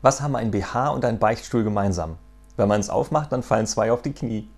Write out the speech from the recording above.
Was haben ein BH und ein Beichtstuhl gemeinsam? Wenn man es aufmacht, dann fallen zwei auf die Knie.